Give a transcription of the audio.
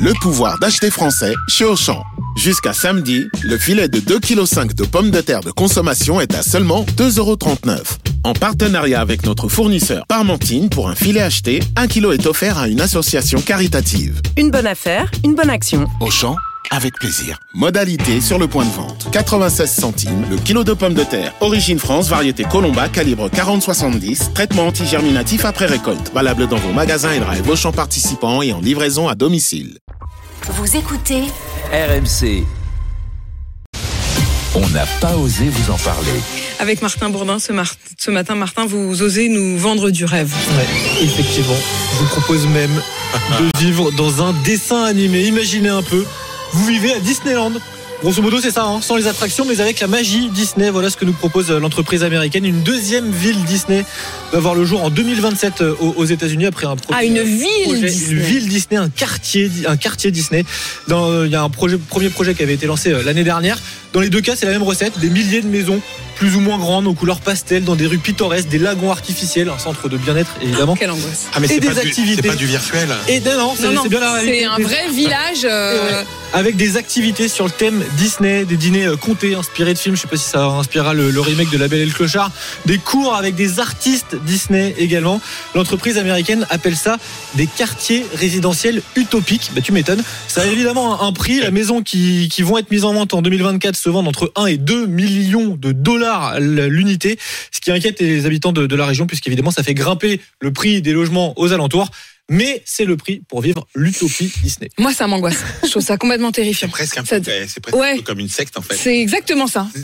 le pouvoir d'acheter français chez Auchan. Jusqu'à samedi, le filet de 2,5 kg de pommes de terre de consommation est à seulement 2,39€. En partenariat avec notre fournisseur Parmentine, pour un filet acheté, 1 kg est offert à une association caritative. Une bonne affaire, une bonne action. Auchan, avec plaisir. Modalité sur le point de vente. 96 centimes le kilo de pommes de terre. Origine France, variété Colomba, calibre 40-70. Traitement antigerminatif après récolte. Valable dans vos magasins et drive Auchan participants et en livraison à domicile. Vous écoutez RMC. On n'a pas osé vous en parler. Avec Martin Bourdin ce, mar- ce matin, Martin, vous osez nous vendre du rêve. Ouais, effectivement. Je vous propose même de vivre dans un dessin animé. Imaginez un peu, vous vivez à Disneyland. Grosso modo, c'est ça, hein, sans les attractions, mais avec la magie Disney. Voilà ce que nous propose euh, l'entreprise américaine. Une deuxième ville Disney va voir le jour en 2027 euh, aux États-Unis après un projet- Ah, une ville projet- Disney. Une ville Disney, un quartier, un quartier Disney. Dans, euh, Il y a un projet, premier projet qui avait été lancé l'année dernière. Dans les deux cas, c'est la même recette. Des milliers de maisons, plus ou moins grandes, aux couleurs pastel, dans des rues pittoresques, des lagons artificiels, un centre de bien-être évidemment. Quelle angoisse. Ah mais Et c'est des pas, du- activités. c'est pas du virtuel. Et non, non, c'est c'est bien la réalité. c'est un vrai village. euh, Avec des activités sur le thème Disney, des dîners euh, comptés inspirés de films. Je sais pas si ça inspirera le, le remake de La Belle et le Clochard. Des cours avec des artistes Disney également. L'entreprise américaine appelle ça des quartiers résidentiels utopiques. Bah tu m'étonnes. Ça a évidemment un, un prix. La maison qui, qui vont être mises en vente en 2024 se vendent entre 1 et 2 millions de dollars l'unité. Ce qui inquiète les habitants de, de la région puisqu'évidemment ça fait grimper le prix des logements aux alentours. Mais c'est le prix pour vivre l'utopie Disney. Moi, ça m'angoisse. Je trouve ça complètement C'est terrifiant. presque un Ça- peu, c'est presque Ouais. un peu comme une secte en fait. C'est exactement ça.